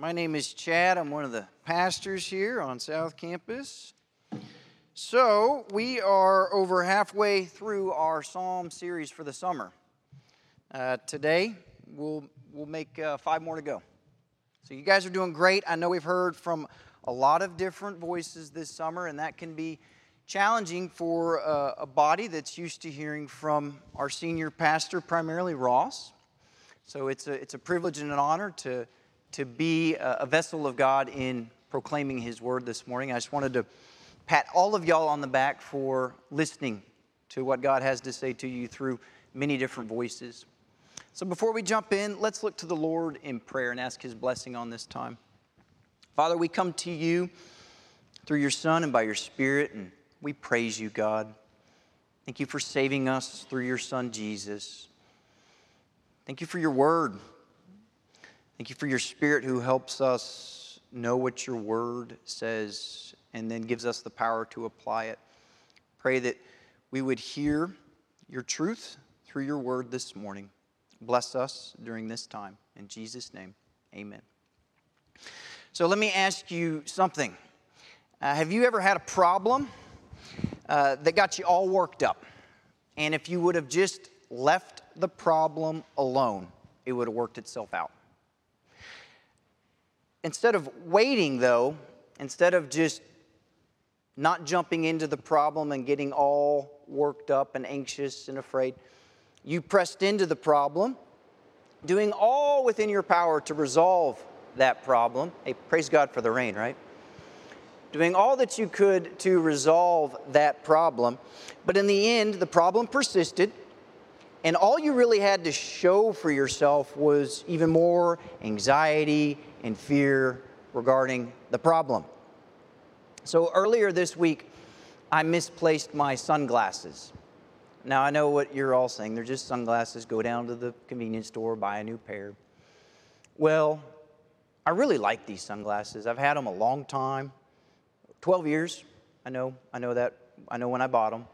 My name is Chad. I'm one of the pastors here on South Campus. So, we are over halfway through our Psalm series for the summer. Uh, today, we'll, we'll make uh, five more to go. So, you guys are doing great. I know we've heard from a lot of different voices this summer, and that can be challenging for uh, a body that's used to hearing from our senior pastor, primarily Ross. So, it's a, it's a privilege and an honor to to be a vessel of God in proclaiming His word this morning. I just wanted to pat all of y'all on the back for listening to what God has to say to you through many different voices. So before we jump in, let's look to the Lord in prayer and ask His blessing on this time. Father, we come to you through your Son and by your Spirit, and we praise you, God. Thank you for saving us through your Son, Jesus. Thank you for your word. Thank you for your spirit who helps us know what your word says and then gives us the power to apply it. Pray that we would hear your truth through your word this morning. Bless us during this time. In Jesus' name, amen. So let me ask you something. Uh, have you ever had a problem uh, that got you all worked up? And if you would have just left the problem alone, it would have worked itself out. Instead of waiting, though, instead of just not jumping into the problem and getting all worked up and anxious and afraid, you pressed into the problem, doing all within your power to resolve that problem. Hey, praise God for the rain, right? Doing all that you could to resolve that problem. But in the end, the problem persisted, and all you really had to show for yourself was even more anxiety and fear regarding the problem. So earlier this week, I misplaced my sunglasses. Now, I know what you're all saying. They're just sunglasses. Go down to the convenience store, buy a new pair. Well, I really like these sunglasses. I've had them a long time 12 years. I know, I know that. I know when I bought them.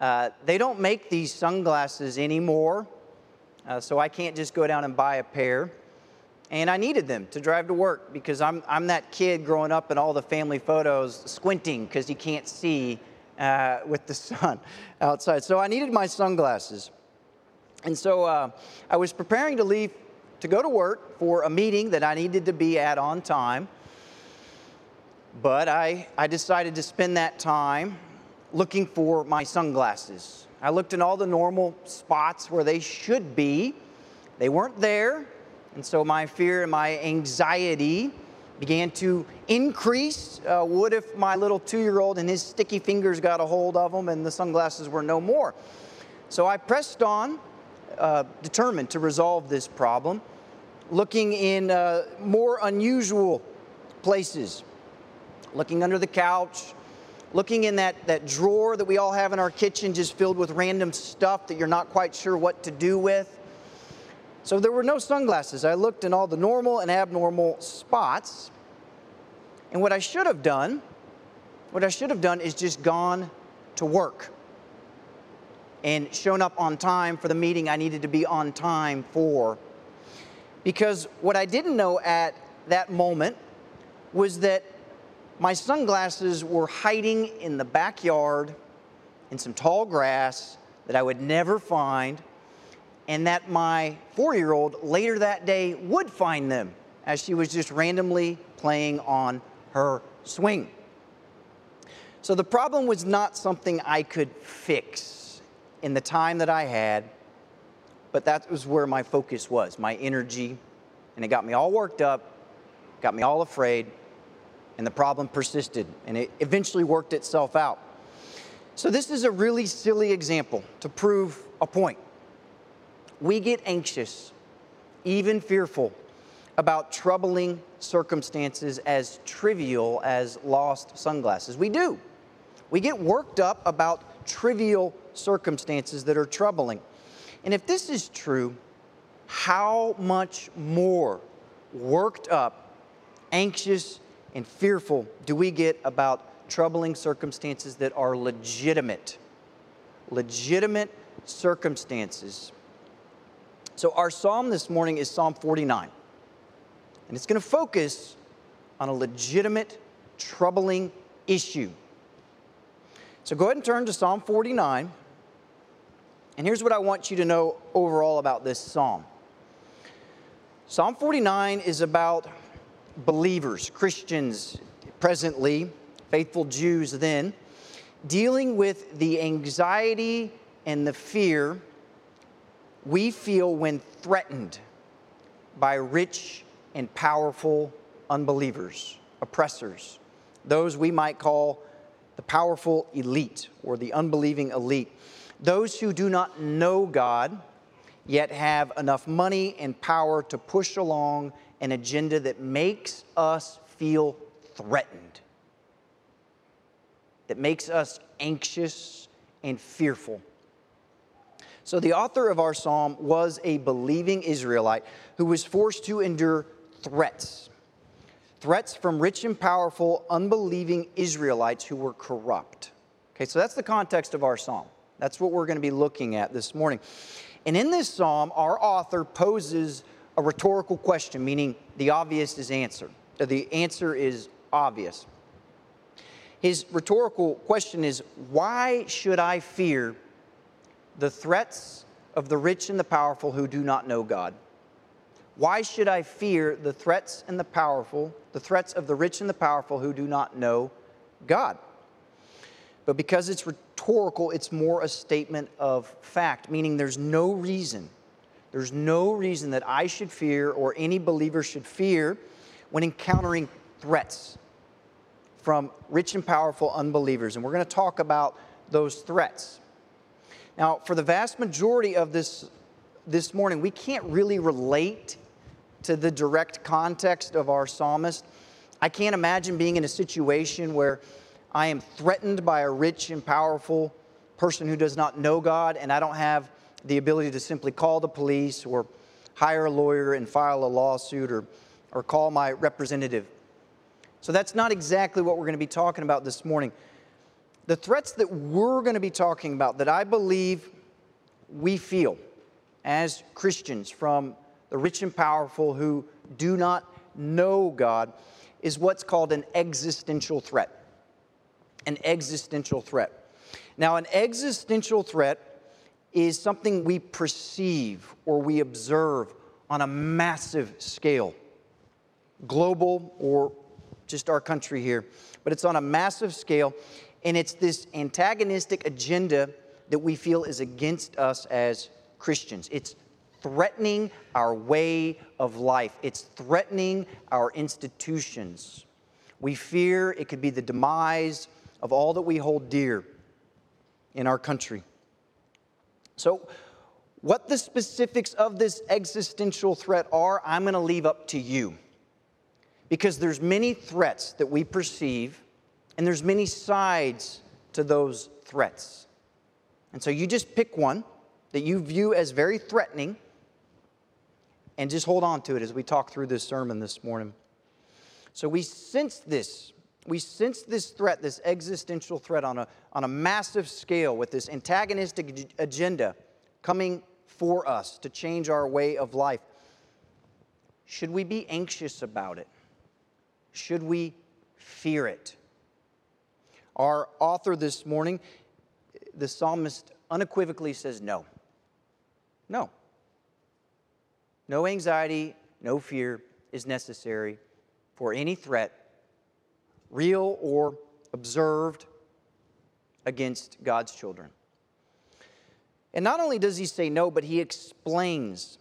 Uh, they don't make these sunglasses anymore, uh, so I can't just go down and buy a pair and I needed them to drive to work because I'm, I'm that kid growing up in all the family photos squinting because you can't see uh, with the sun outside. So I needed my sunglasses. And so uh, I was preparing to leave to go to work for a meeting that I needed to be at on time. But I, I decided to spend that time looking for my sunglasses. I looked in all the normal spots where they should be. They weren't there. And so my fear and my anxiety began to increase. Uh, what if my little two year old and his sticky fingers got a hold of them and the sunglasses were no more? So I pressed on, uh, determined to resolve this problem, looking in uh, more unusual places, looking under the couch, looking in that, that drawer that we all have in our kitchen just filled with random stuff that you're not quite sure what to do with. So there were no sunglasses. I looked in all the normal and abnormal spots. And what I should have done, what I should have done is just gone to work and shown up on time for the meeting I needed to be on time for. Because what I didn't know at that moment was that my sunglasses were hiding in the backyard in some tall grass that I would never find and that my four year old later that day would find them as she was just randomly playing on her swing. So the problem was not something I could fix in the time that I had, but that was where my focus was, my energy, and it got me all worked up, got me all afraid, and the problem persisted, and it eventually worked itself out. So, this is a really silly example to prove a point we get anxious, even fearful, about troubling circumstances as trivial as lost sunglasses. We do. We get worked up about trivial circumstances that are troubling. And if this is true, how much more worked up, anxious, and fearful do we get about troubling circumstances that are legitimate? Legitimate circumstances so, our psalm this morning is Psalm 49. And it's going to focus on a legitimate, troubling issue. So go ahead and turn to Psalm 49. And here's what I want you to know overall about this psalm Psalm 49 is about believers, Christians presently, faithful Jews then, dealing with the anxiety and the fear we feel when threatened by rich and powerful unbelievers, oppressors, those we might call the powerful elite or the unbelieving elite, those who do not know God yet have enough money and power to push along an agenda that makes us feel threatened, that makes us anxious and fearful. So, the author of our psalm was a believing Israelite who was forced to endure threats. Threats from rich and powerful, unbelieving Israelites who were corrupt. Okay, so that's the context of our psalm. That's what we're going to be looking at this morning. And in this psalm, our author poses a rhetorical question, meaning the obvious is answered. The answer is obvious. His rhetorical question is why should I fear the threats of the rich and the powerful who do not know God? Why should I fear the threats and the powerful, the threats of the rich and the powerful who do not know God? But because it's rhetorical, it's more a statement of fact, meaning there's no reason, there's no reason that I should fear or any believer should fear when encountering threats from rich and powerful unbelievers. And we're going to talk about those threats. Now, for the vast majority of this this morning, we can't really relate to the direct context of our psalmist. I can't imagine being in a situation where I am threatened by a rich and powerful person who does not know God, and I don't have the ability to simply call the police or hire a lawyer and file a lawsuit or, or call my representative. So that's not exactly what we're going to be talking about this morning. The threats that we're going to be talking about that I believe we feel as Christians from the rich and powerful who do not know God is what's called an existential threat an existential threat. Now, an existential threat is something we perceive or we observe on a massive scale, global or just our country here, but it's on a massive scale, and it's this antagonistic agenda that we feel is against us as Christians. It's threatening our way of life, it's threatening our institutions. We fear it could be the demise of all that we hold dear in our country. So, what the specifics of this existential threat are, I'm going to leave up to you. Because there's many threats that we perceive, and there's many sides to those threats. And so you just pick one that you view as very threatening and just hold on to it as we talk through this sermon this morning. So we sense this we sense this threat, this existential threat on a, on a massive scale with this antagonistic agenda coming for us to change our way of life. Should we be anxious about it? Should we fear it? Our author this morning, the psalmist unequivocally says no. No. No anxiety, no fear is necessary for any threat real or observed, against God's children. And not only does he say no, but he explains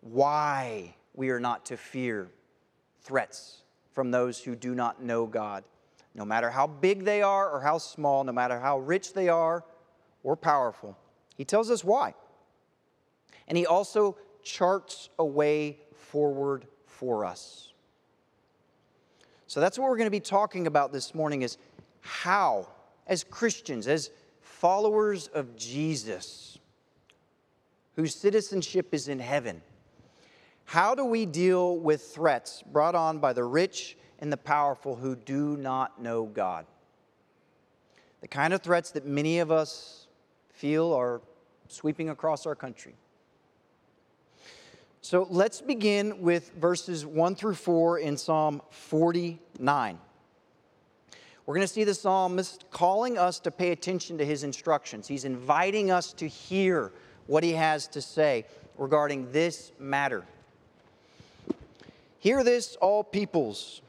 why we are not to fear threats from those who do not know God. No matter how big they are or how small, no matter how rich they are or powerful, he tells us why. And he also charts a way forward for us. So that's what we're going to be talking about this morning is how, as Christians, as followers of Jesus, whose citizenship is in heaven, how do we deal with threats brought on by the rich and the powerful who do not know God? The kind of threats that many of us feel are sweeping across our country. So let's begin with verses 1 through 4 in Psalm 49. We're going to see the psalmist calling us to pay attention to his instructions. He's inviting us to hear what he has to say regarding this matter. Hear this, all peoples.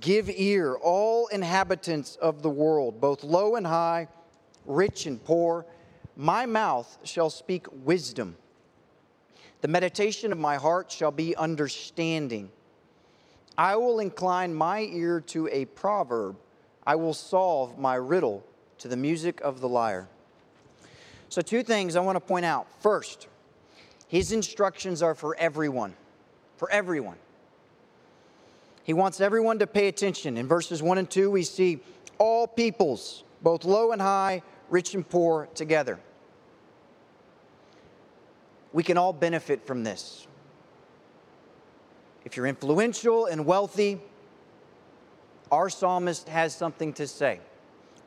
Give ear, all inhabitants of the world, both low and high, rich and poor. My mouth shall speak wisdom. The meditation of my heart shall be understanding. I will incline my ear to a proverb. I will solve my riddle to the music of the lyre. So, two things I want to point out. First, his instructions are for everyone. For everyone. He wants everyone to pay attention. In verses 1 and 2, we see all peoples, both low and high, rich and poor, together. We can all benefit from this. If you're influential and wealthy, our psalmist has something to say.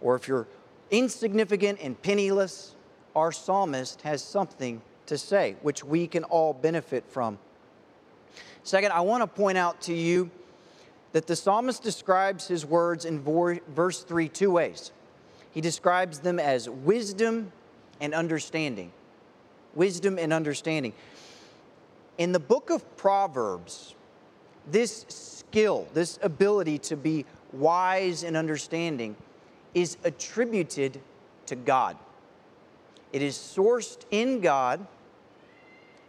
Or if you're insignificant and penniless, our psalmist has something to say, which we can all benefit from. Second, I want to point out to you that the psalmist describes his words in verse 3 two ways. He describes them as wisdom and understanding. Wisdom and understanding. In the book of Proverbs, this skill, this ability to be wise and understanding, is attributed to God. It is sourced in God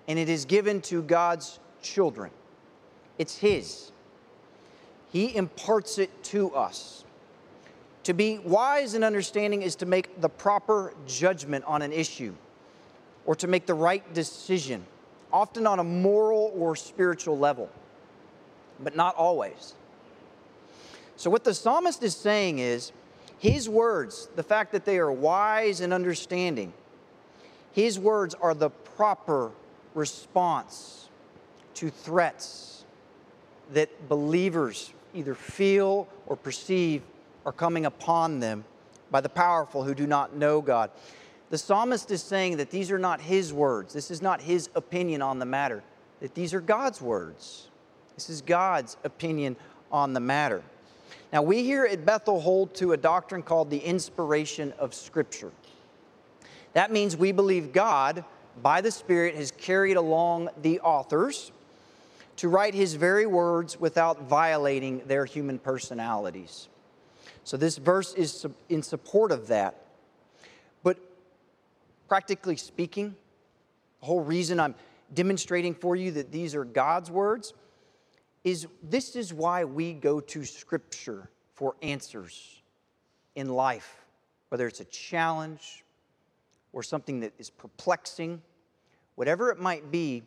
and it is given to God's children. It's His. He imparts it to us. To be wise and understanding is to make the proper judgment on an issue or to make the right decision, often on a moral or spiritual level, but not always. So, what the psalmist is saying is his words, the fact that they are wise and understanding, his words are the proper response to threats that believers either feel or perceive are coming upon them by the powerful who do not know God. The psalmist is saying that these are not his words. This is not his opinion on the matter, that these are God's words. This is God's opinion on the matter. Now, we here at Bethel hold to a doctrine called the inspiration of Scripture. That means we believe God, by the Spirit, has carried along the authors to write his very words without violating their human personalities. So, this verse is in support of that. Practically speaking, the whole reason I'm demonstrating for you that these are God's words is this is why we go to Scripture for answers in life, whether it's a challenge or something that is perplexing, whatever it might be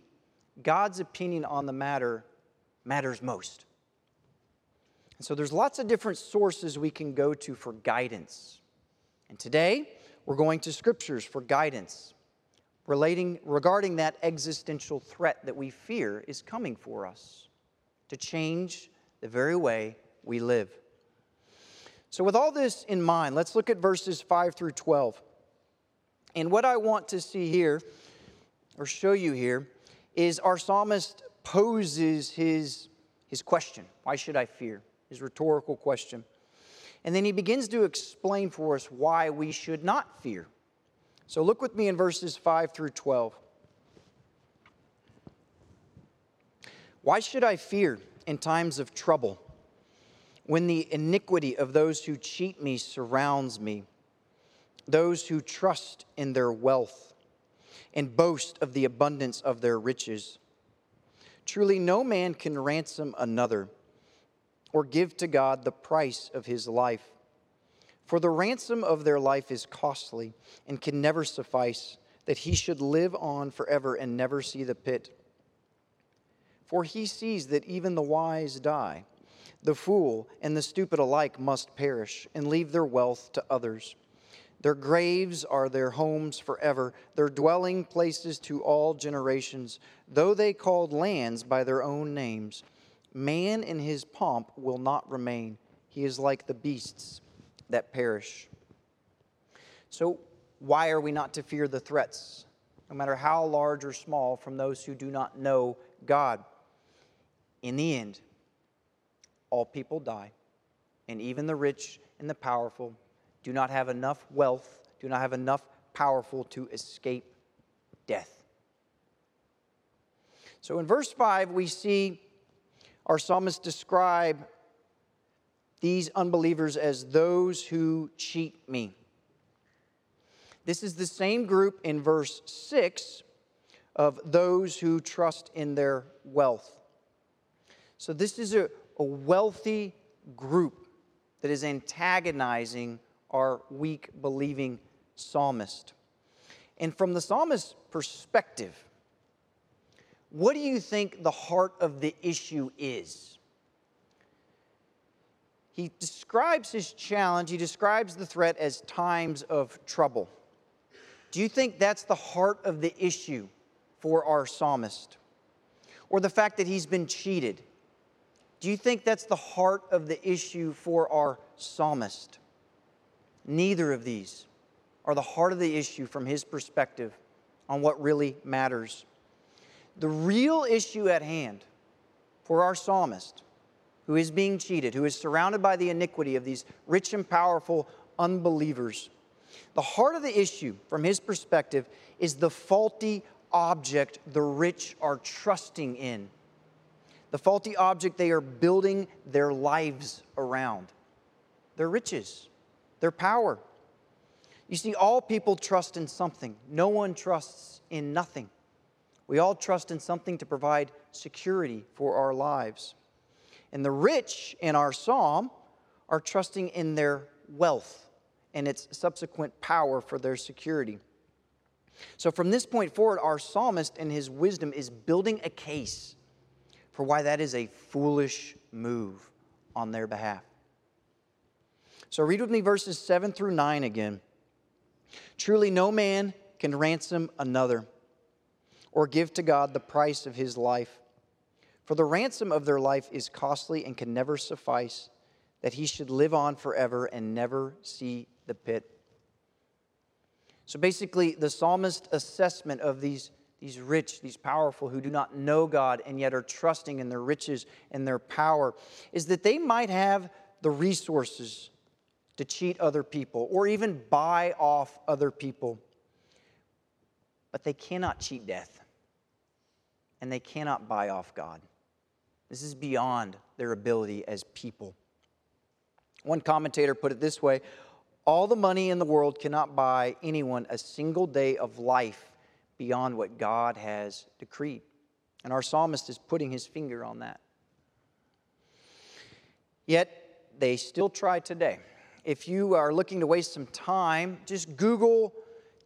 God's opinion on the matter matters most. And so there's lots of different sources we can go to for guidance. And today, we're going to scriptures for guidance relating regarding that existential threat that we fear is coming for us to change the very way we live. So with all this in mind, let's look at verses 5 through 12. And what I want to see here or show you here is our psalmist poses his, his question Why should I fear? His rhetorical question. And then he begins to explain for us why we should not fear. So look with me in verses 5 through 12. Why should I fear in times of trouble when the iniquity of those who cheat me surrounds me, those who trust in their wealth? and boast of the abundance of their riches. Truly, no man can ransom another or give to God the price of his life. For the ransom of their life is costly and can never suffice, that he should live on forever and never see the pit. For he sees that even the wise die. The fool and the stupid alike must perish and leave their wealth to others. Their graves are their homes forever, their dwelling places to all generations, though they called lands by their own names. Man in his pomp will not remain. He is like the beasts that perish. So, why are we not to fear the threats, no matter how large or small, from those who do not know God. In the end, all people die, and even the rich and the powerful do not have enough wealth, do not have enough powerful to escape death. So in verse 5, we see our psalmist describe these unbelievers as those who cheat me. This is the same group in verse 6 of those who trust in their wealth. So, this is a, a wealthy group that is antagonizing our weak believing psalmist. And from the psalmist's perspective, what do you think the heart of the issue is? He describes his challenge, he describes the threat as times of trouble. Do you think that's the heart of the issue for our psalmist? Or the fact that he's been cheated? Do you think that's the heart of the issue for our psalmist? Neither of these are the heart of the issue from his perspective on what really matters. The real issue at hand for our psalmist, who is being cheated, who is surrounded by the iniquity of these rich and powerful unbelievers, the heart of the issue from his perspective is the faulty object the rich are trusting in, the faulty object they are building their lives around their riches, their power. You see, all people trust in something, no one trusts in nothing. We all trust in something to provide security for our lives. And the rich in our psalm are trusting in their wealth and its subsequent power for their security. So, from this point forward, our psalmist and his wisdom is building a case for why that is a foolish move on their behalf. So, read with me verses 7 through 9 again. Truly, no man can ransom another or give to God the price of his life. For the ransom of their life is costly and can never suffice, that he should live on forever and never see the pit. So basically, the psalmist's assessment of these, these rich, these powerful who do not know God and yet are trusting in their riches and their power is that they might have the resources to cheat other people or even buy off other people but they cannot cheat death, and they cannot buy off God. This is beyond their ability as people. One commentator put it this way All the money in the world cannot buy anyone a single day of life beyond what God has decreed. And our psalmist is putting his finger on that. Yet, they still try today. If you are looking to waste some time, just Google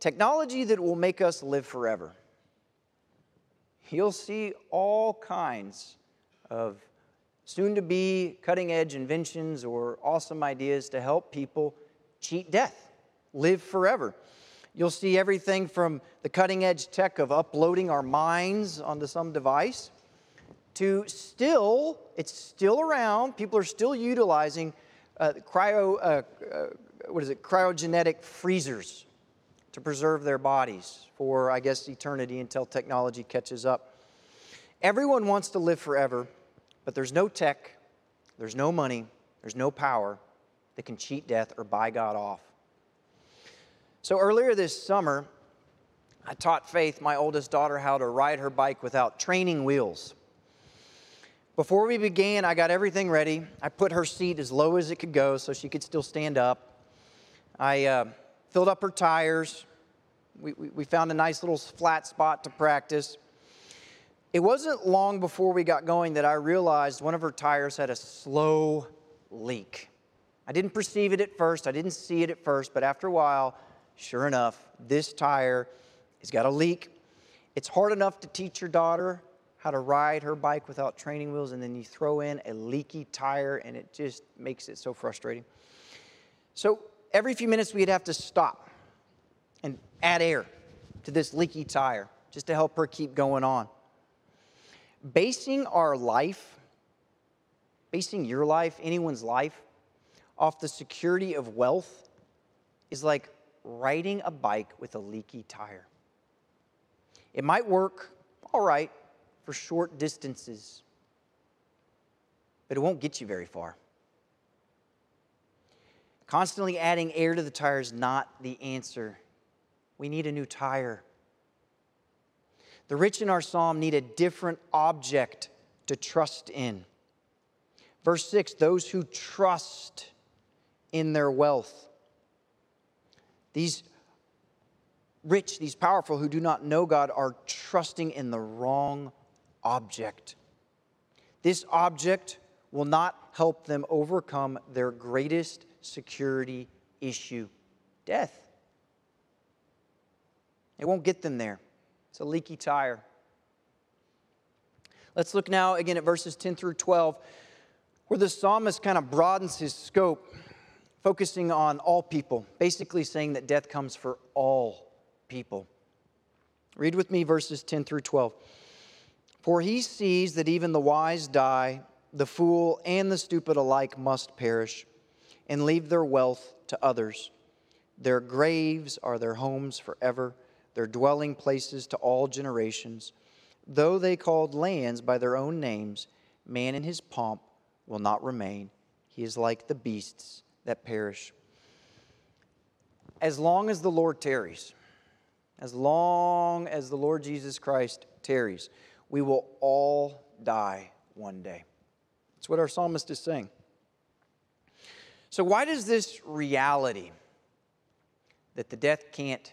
Technology that will make us live forever. You'll see all kinds of soon to be cutting edge inventions or awesome ideas to help people cheat death, live forever. You'll see everything from the cutting edge tech of uploading our minds onto some device to still, it's still around. People are still utilizing uh, cryo, uh, uh, what is it, cryogenic freezers to preserve their bodies for, I guess, eternity until technology catches up. Everyone wants to live forever, but there's no tech, there's no money, there's no power that can cheat death or buy God off. So earlier this summer, I taught Faith, my oldest daughter, how to ride her bike without training wheels. Before we began, I got everything ready. I put her seat as low as it could go so she could still stand up. I uh, filled up her tires. We, we, we found a nice little flat spot to practice. It wasn't long before we got going that I realized one of her tires had a slow leak. I didn't perceive it at first, I didn't see it at first, but after a while, sure enough, this tire has got a leak. It's hard enough to teach your daughter how to ride her bike without training wheels, and then you throw in a leaky tire, and it just makes it so frustrating. So every few minutes we'd have to stop and add air to this leaky tire just to help her keep going on. Basing our life, basing your life, anyone's life, off the security of wealth is like riding a bike with a leaky tire. It might work all right for short distances, but it won't get you very far. Constantly adding air to the tire is not the answer. We need a new tire. The rich in our psalm need a different object to trust in. Verse 6 those who trust in their wealth. These rich, these powerful who do not know God are trusting in the wrong object. This object will not help them overcome their greatest security issue death. It won't get them there. It's a leaky tire. Let's look now again at verses 10 through 12, where the psalmist kind of broadens his scope, focusing on all people, basically saying that death comes for all people. Read with me verses 10 through 12. For he sees that even the wise die, the fool and the stupid alike must perish and leave their wealth to others. Their graves are their homes forever, their dwelling places to all generations. Though they called lands by their own names, man in his pomp will not remain. He is like the beasts that perish. As long as the Lord tarries, as long as the Lord Jesus Christ tarries, we will all die one day. That's what our psalmist is saying. So, why does this reality that the death can't,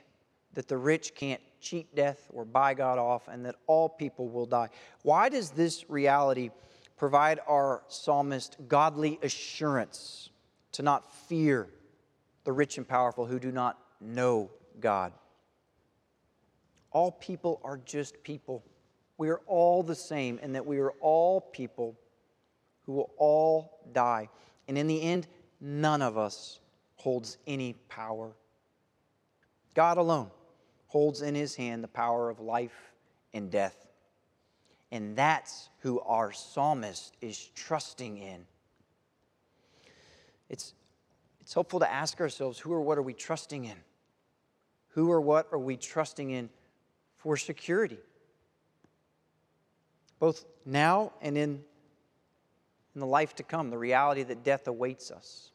that the rich can't cheat death or buy God off, and that all people will die, why does this reality provide our psalmist godly assurance to not fear the rich and powerful who do not know God? All people are just people. We are all the same, and that we are all people who will all die. And in the end, none of us holds any power. God alone holds in his hand the power of life and death. And that's who our psalmist is trusting in. It's, it's helpful to ask ourselves who or what are we trusting in? Who or what are we trusting in for security? Both now and in, in the life to come, the reality that death awaits us.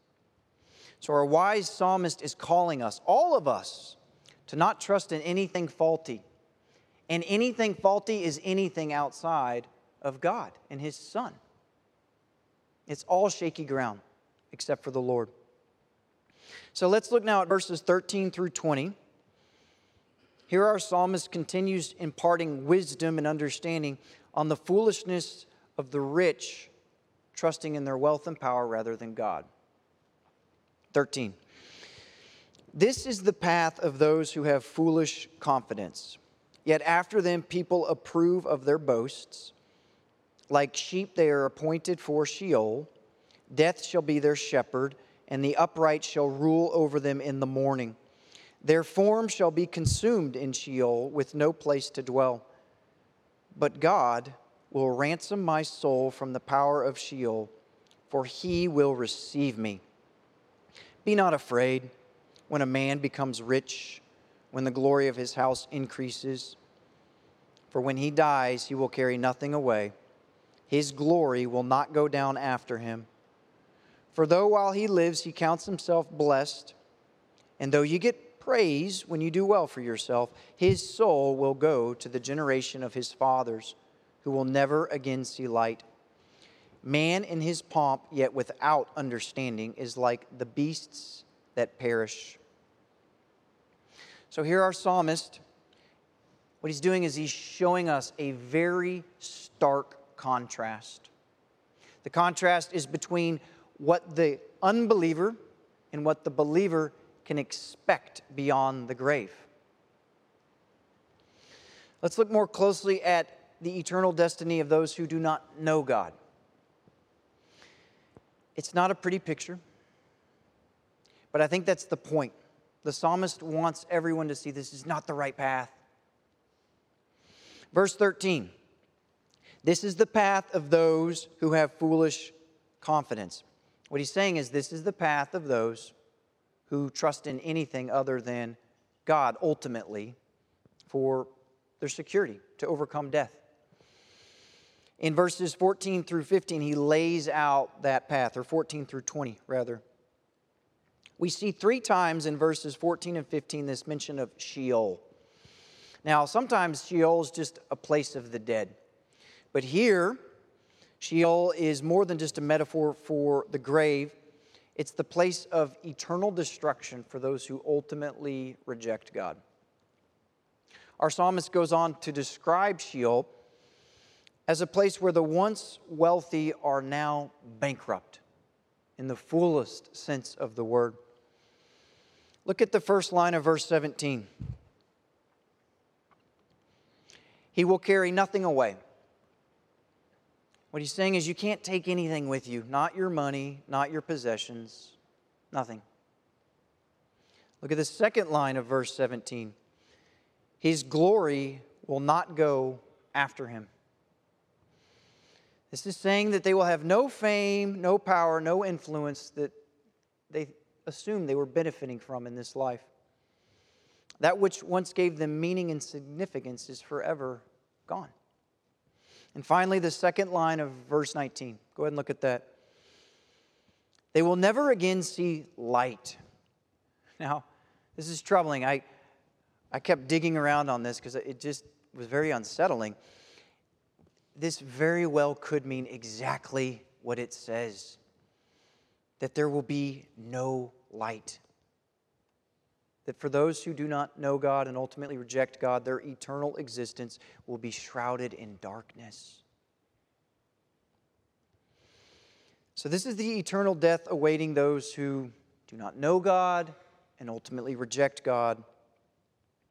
So, our wise psalmist is calling us, all of us, to not trust in anything faulty. And anything faulty is anything outside of God and His Son. It's all shaky ground except for the Lord. So let's look now at verses 13 through 20. Here our psalmist continues imparting wisdom and understanding on the foolishness of the rich trusting in their wealth and power rather than God. 13. This is the path of those who have foolish confidence. Yet after them, people approve of their boasts. Like sheep, they are appointed for Sheol. Death shall be their shepherd, and the upright shall rule over them in the morning. Their form shall be consumed in Sheol, with no place to dwell. But God will ransom my soul from the power of Sheol, for he will receive me. Be not afraid when a man becomes rich, when the glory of his house increases. For when he dies, he will carry nothing away. His glory will not go down after him. For though while he lives, he counts himself blessed, and though you get praise when you do well for yourself, his soul will go to the generation of his fathers, who will never again see light. Man in his pomp, yet without understanding, is like the beasts that perish. So here our psalmist, what he's doing is he's showing us a very stark contrast. The contrast is between what the unbeliever and what the believer can expect beyond the grave. Let's look more closely at the eternal destiny of those who do not know God. It's not a pretty picture, but I think that's the point. The psalmist wants everyone to see this is not the right path. Verse 13 This is the path of those who have foolish confidence. What he's saying is, this is the path of those who trust in anything other than God ultimately for their security, to overcome death. In verses 14 through 15, he lays out that path, or 14 through 20, rather. We see three times in verses 14 and 15 this mention of Sheol. Now, sometimes Sheol is just a place of the dead. But here, Sheol is more than just a metaphor for the grave, it's the place of eternal destruction for those who ultimately reject God. Our psalmist goes on to describe Sheol as a place where the once wealthy are now bankrupt in the fullest sense of the word. Look at the first line of verse 17. He will carry nothing away. What he's saying is, you can't take anything with you, not your money, not your possessions, nothing. Look at the second line of verse 17. His glory will not go after him. This is saying that they will have no fame, no power, no influence that they assumed they were benefiting from in this life. That which once gave them meaning and significance is forever gone. And finally, the second line of verse 19. Go ahead and look at that. They will never again see light. Now, this is troubling. I, I kept digging around on this because it just was very unsettling. This very well could mean exactly what it says that there will be no light. That for those who do not know God and ultimately reject God, their eternal existence will be shrouded in darkness. So, this is the eternal death awaiting those who do not know God and ultimately reject God.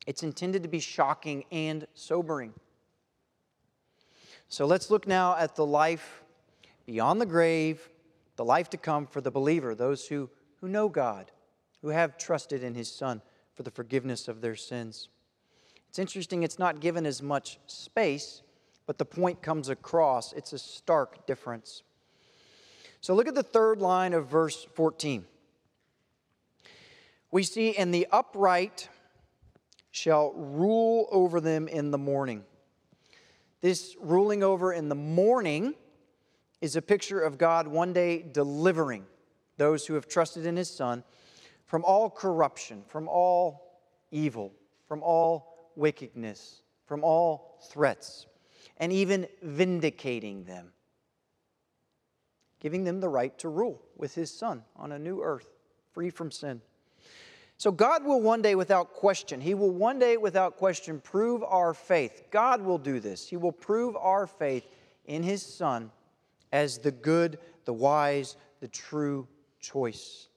It's intended to be shocking and sobering. So, let's look now at the life beyond the grave, the life to come for the believer, those who who know God, who have trusted in His Son for the forgiveness of their sins. It's interesting, it's not given as much space, but the point comes across. It's a stark difference. So look at the third line of verse 14. We see, and the upright shall rule over them in the morning. This ruling over in the morning is a picture of God one day delivering those who have trusted in his Son, from all corruption, from all evil, from all wickedness, from all threats, and even vindicating them, giving them the right to rule with his Son on a new earth, free from sin. So, God will one day, without question, He will one day, without question, prove our faith. God will do this. He will prove our faith in His Son as the good, the wise, the true choice.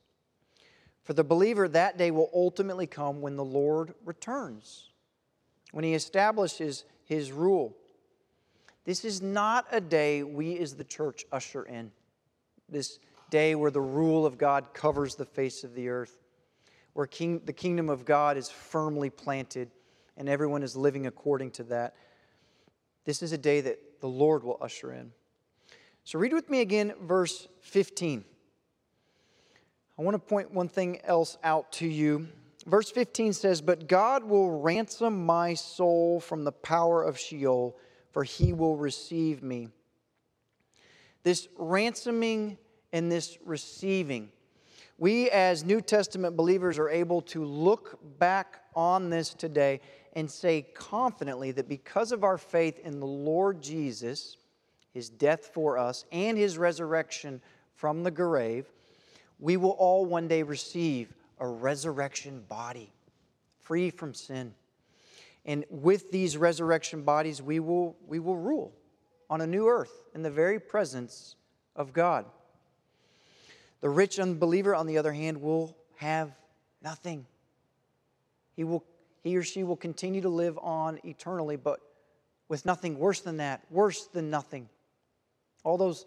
For the believer, that day will ultimately come when the Lord returns, when he establishes his rule. This is not a day we as the church usher in, this day where the rule of God covers the face of the earth, where king, the kingdom of God is firmly planted and everyone is living according to that. This is a day that the Lord will usher in. So read with me again, verse 15. I want to point one thing else out to you. Verse 15 says, But God will ransom my soul from the power of Sheol, for he will receive me. This ransoming and this receiving, we as New Testament believers are able to look back on this today and say confidently that because of our faith in the Lord Jesus, his death for us, and his resurrection from the grave, we will all one day receive a resurrection body, free from sin. And with these resurrection bodies, we will, we will rule on a new earth in the very presence of God. The rich unbeliever, on the other hand, will have nothing. He, will, he or she will continue to live on eternally, but with nothing worse than that, worse than nothing. All those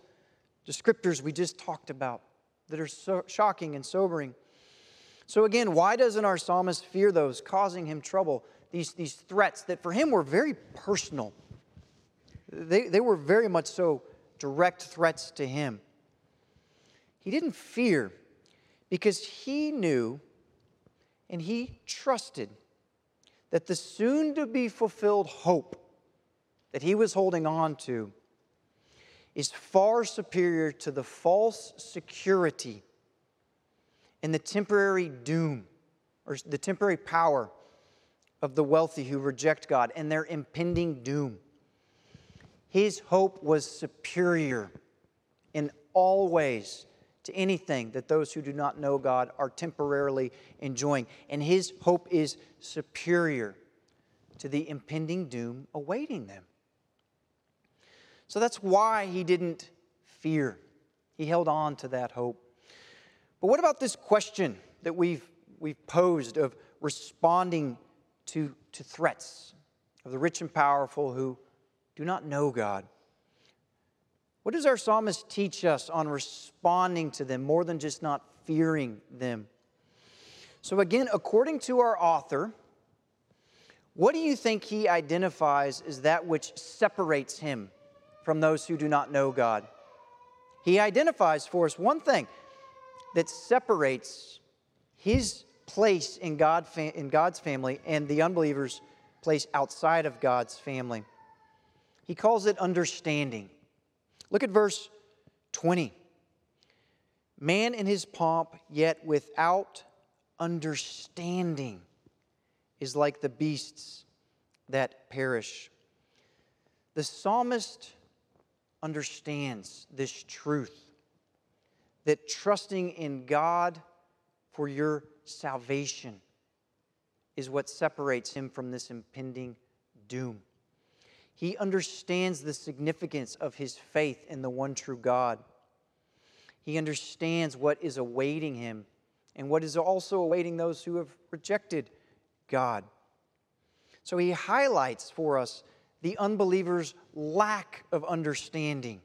descriptors we just talked about that are so shocking and sobering. So, again, why doesn't our psalmist fear those causing him trouble? These, these threats that for him were very personal, they, they were very much so direct threats to him. He didn't fear because he knew and he trusted that the soon to be fulfilled hope that he was holding on to is far superior to the false security and the temporary doom or the temporary power of the wealthy who reject God and their impending doom. His hope was superior in all ways to anything that those who do not know God are temporarily enjoying. And his hope is superior to the impending doom awaiting them. So that's why he didn't fear. He held on to that hope. But what about this question that we've, we've posed of responding to, to threats of the rich and powerful who do not know God? What does our psalmist teach us on responding to them more than just not fearing them? So, again, according to our author, what do you think he identifies as that which separates him from those who do not know God? He identifies for us one thing that separates his place in, God, in God's family and the unbeliever's place outside of God's family. He calls it understanding. Look at verse 20. Man in his pomp, yet without understanding, is like the beasts that perish. The psalmist understands this truth that trusting in God for your salvation is what separates him from this impending doom. He understands the significance of his faith in the one true God. He understands what is awaiting him and what is also awaiting those who have rejected God. So he highlights for us the unbeliever's lack of understanding.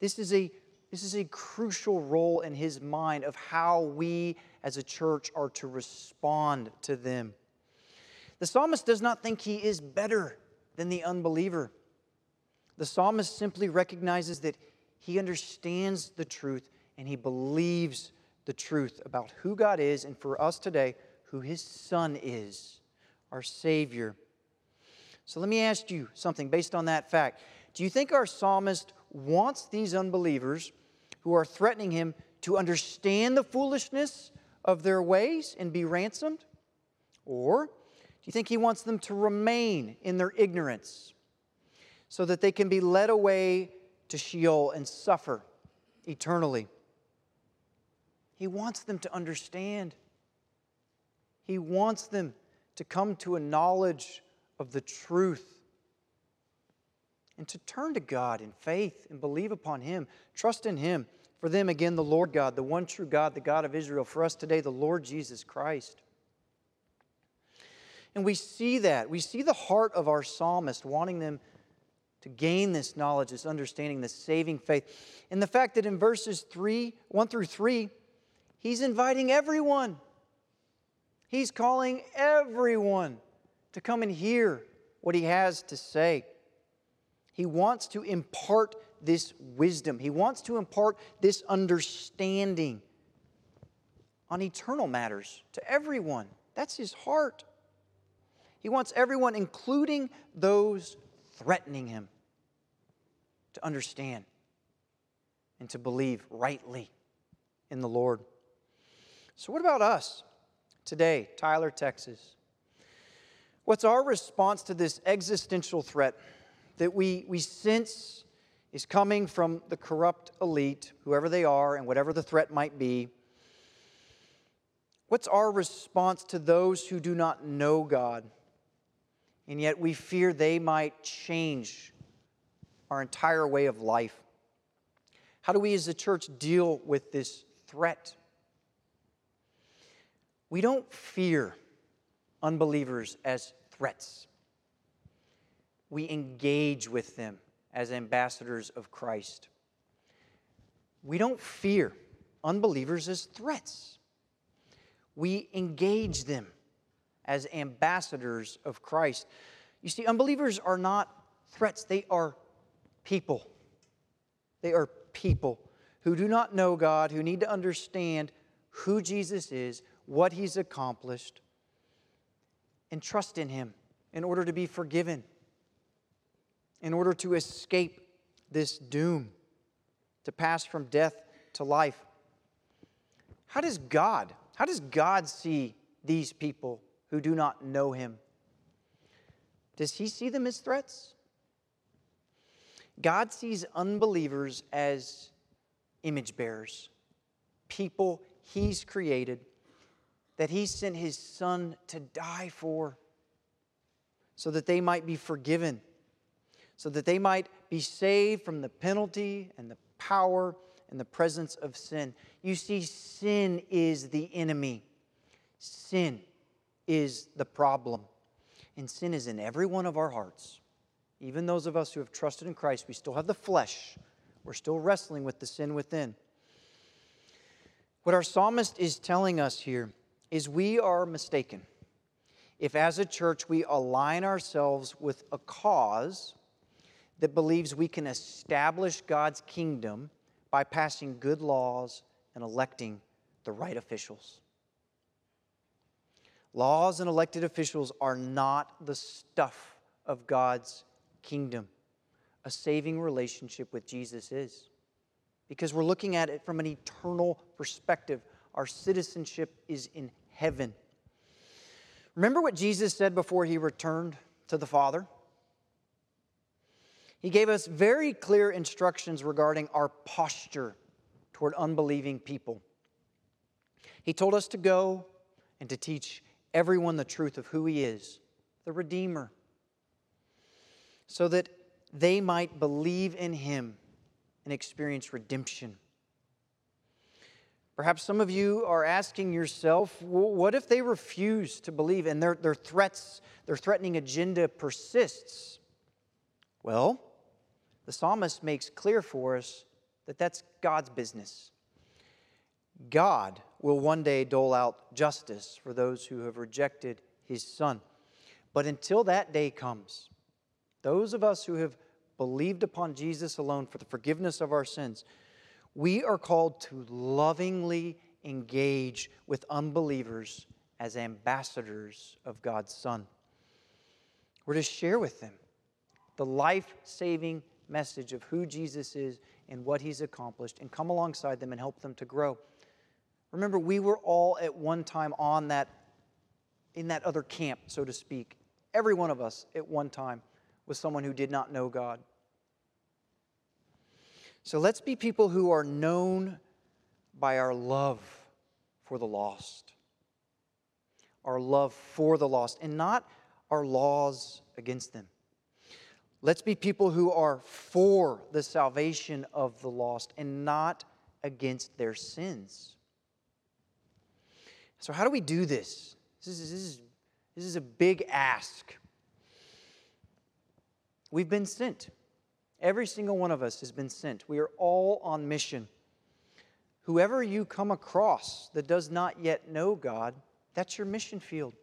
This is a this is a crucial role in his mind of how we as a church are to respond to them. The psalmist does not think he is better than the unbeliever. The psalmist simply recognizes that he understands the truth and he believes the truth about who God is and for us today, who his Son is, our Savior. So let me ask you something based on that fact. Do you think our psalmist wants these unbelievers who are threatening him to understand the foolishness of their ways and be ransomed? Or you think he wants them to remain in their ignorance so that they can be led away to Sheol and suffer eternally? He wants them to understand. He wants them to come to a knowledge of the truth and to turn to God in faith and believe upon Him, trust in Him. For them, again, the Lord God, the one true God, the God of Israel. For us today, the Lord Jesus Christ. And we see that. We see the heart of our psalmist wanting them to gain this knowledge, this understanding, this saving faith. And the fact that in verses 3, 1 through 3, he's inviting everyone. He's calling everyone to come and hear what he has to say. He wants to impart this wisdom, he wants to impart this understanding on eternal matters to everyone. That's his heart. He wants everyone, including those threatening him, to understand and to believe rightly in the Lord. So, what about us today, Tyler, Texas? What's our response to this existential threat that we, we sense is coming from the corrupt elite, whoever they are, and whatever the threat might be? What's our response to those who do not know God? And yet we fear they might change our entire way of life. How do we as a church deal with this threat? We don't fear unbelievers as threats. We engage with them as ambassadors of Christ. We don't fear unbelievers as threats. We engage them as ambassadors of Christ. You see, unbelievers are not threats, they are people. They are people who do not know God, who need to understand who Jesus is, what he's accomplished, and trust in him in order to be forgiven, in order to escape this doom. to pass from death to life. How does God, how does God see these people who do not know him? Does he see them as threats? God sees unbelievers as image bearers, people he's created that he sent his son to die for so that they might be forgiven, so that they might be saved from the penalty and the power and the presence of sin. You see, sin is the enemy, sin is the problem. And sin is in every one of our hearts. Even those of us who have trusted in Christ, we still have the flesh. We're still wrestling with the sin within. What our psalmist is telling us here is we are mistaken if, as a church, we align ourselves with a cause that believes we can establish God's kingdom by passing good laws and electing the right officials. Laws and elected officials are not the stuff of God's kingdom. A saving relationship with Jesus is. Because we're looking at it from an eternal perspective. Our citizenship is in heaven. Remember what Jesus said before he returned to the Father? He gave us very clear instructions regarding our posture toward unbelieving people. He told us to go and to teach everyone the truth of who He is, the Redeemer, so that they might believe in Him and experience redemption. Perhaps some of you are asking yourself, well, what if they refuse to believe and their, their threats, their threatening agenda persists? Well, the psalmist makes clear for us that that's God's business. God will one day dole out justice for those who have rejected his son. But until that day comes, those of us who have believed upon Jesus alone for the forgiveness of our sins, we are called to lovingly engage with unbelievers as ambassadors of God's Son. We're to share with them the life saving message of who Jesus is and what he's accomplished and come alongside them and help them to grow. Remember, we were all at one time on that, in that other camp, so to speak. Every one of us at one time was someone who did not know God. So let's be people who are known by our love for the lost, our love for the lost, and not our laws against them. Let's be people who are for the salvation of the lost and not against their sins. So, how do we do this? This is, this is, this is a big ask. We've been sent. Every single one of us has been sent. We are all on mission. Whoever you come across that does not yet know God, that's your mission field.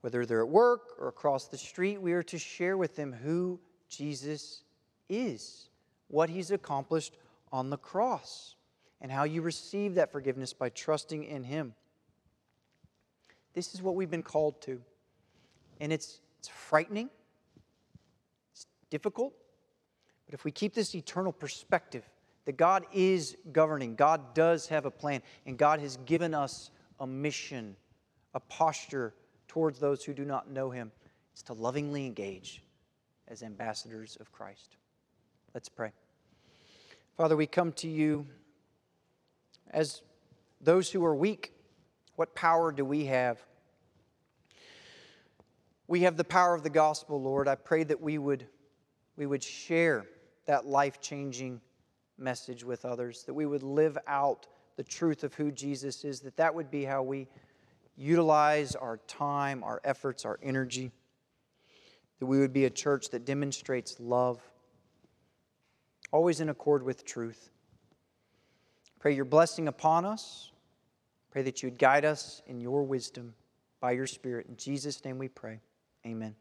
Whether they're at work or across the street, we are to share with them who Jesus is, what he's accomplished on the cross, and how you receive that forgiveness by trusting in him. This is what we've been called to. And it's, it's frightening, it's difficult. But if we keep this eternal perspective that God is governing, God does have a plan, and God has given us a mission, a posture towards those who do not know Him, it's to lovingly engage as ambassadors of Christ. Let's pray. Father, we come to you as those who are weak. What power do we have? We have the power of the gospel, Lord. I pray that we would we would share that life changing message with others, that we would live out the truth of who Jesus is, that that would be how we utilize our time, our efforts, our energy, that we would be a church that demonstrates love, always in accord with truth. Pray your blessing upon us. Pray that you would guide us in your wisdom by your Spirit. In Jesus' name we pray. Amen.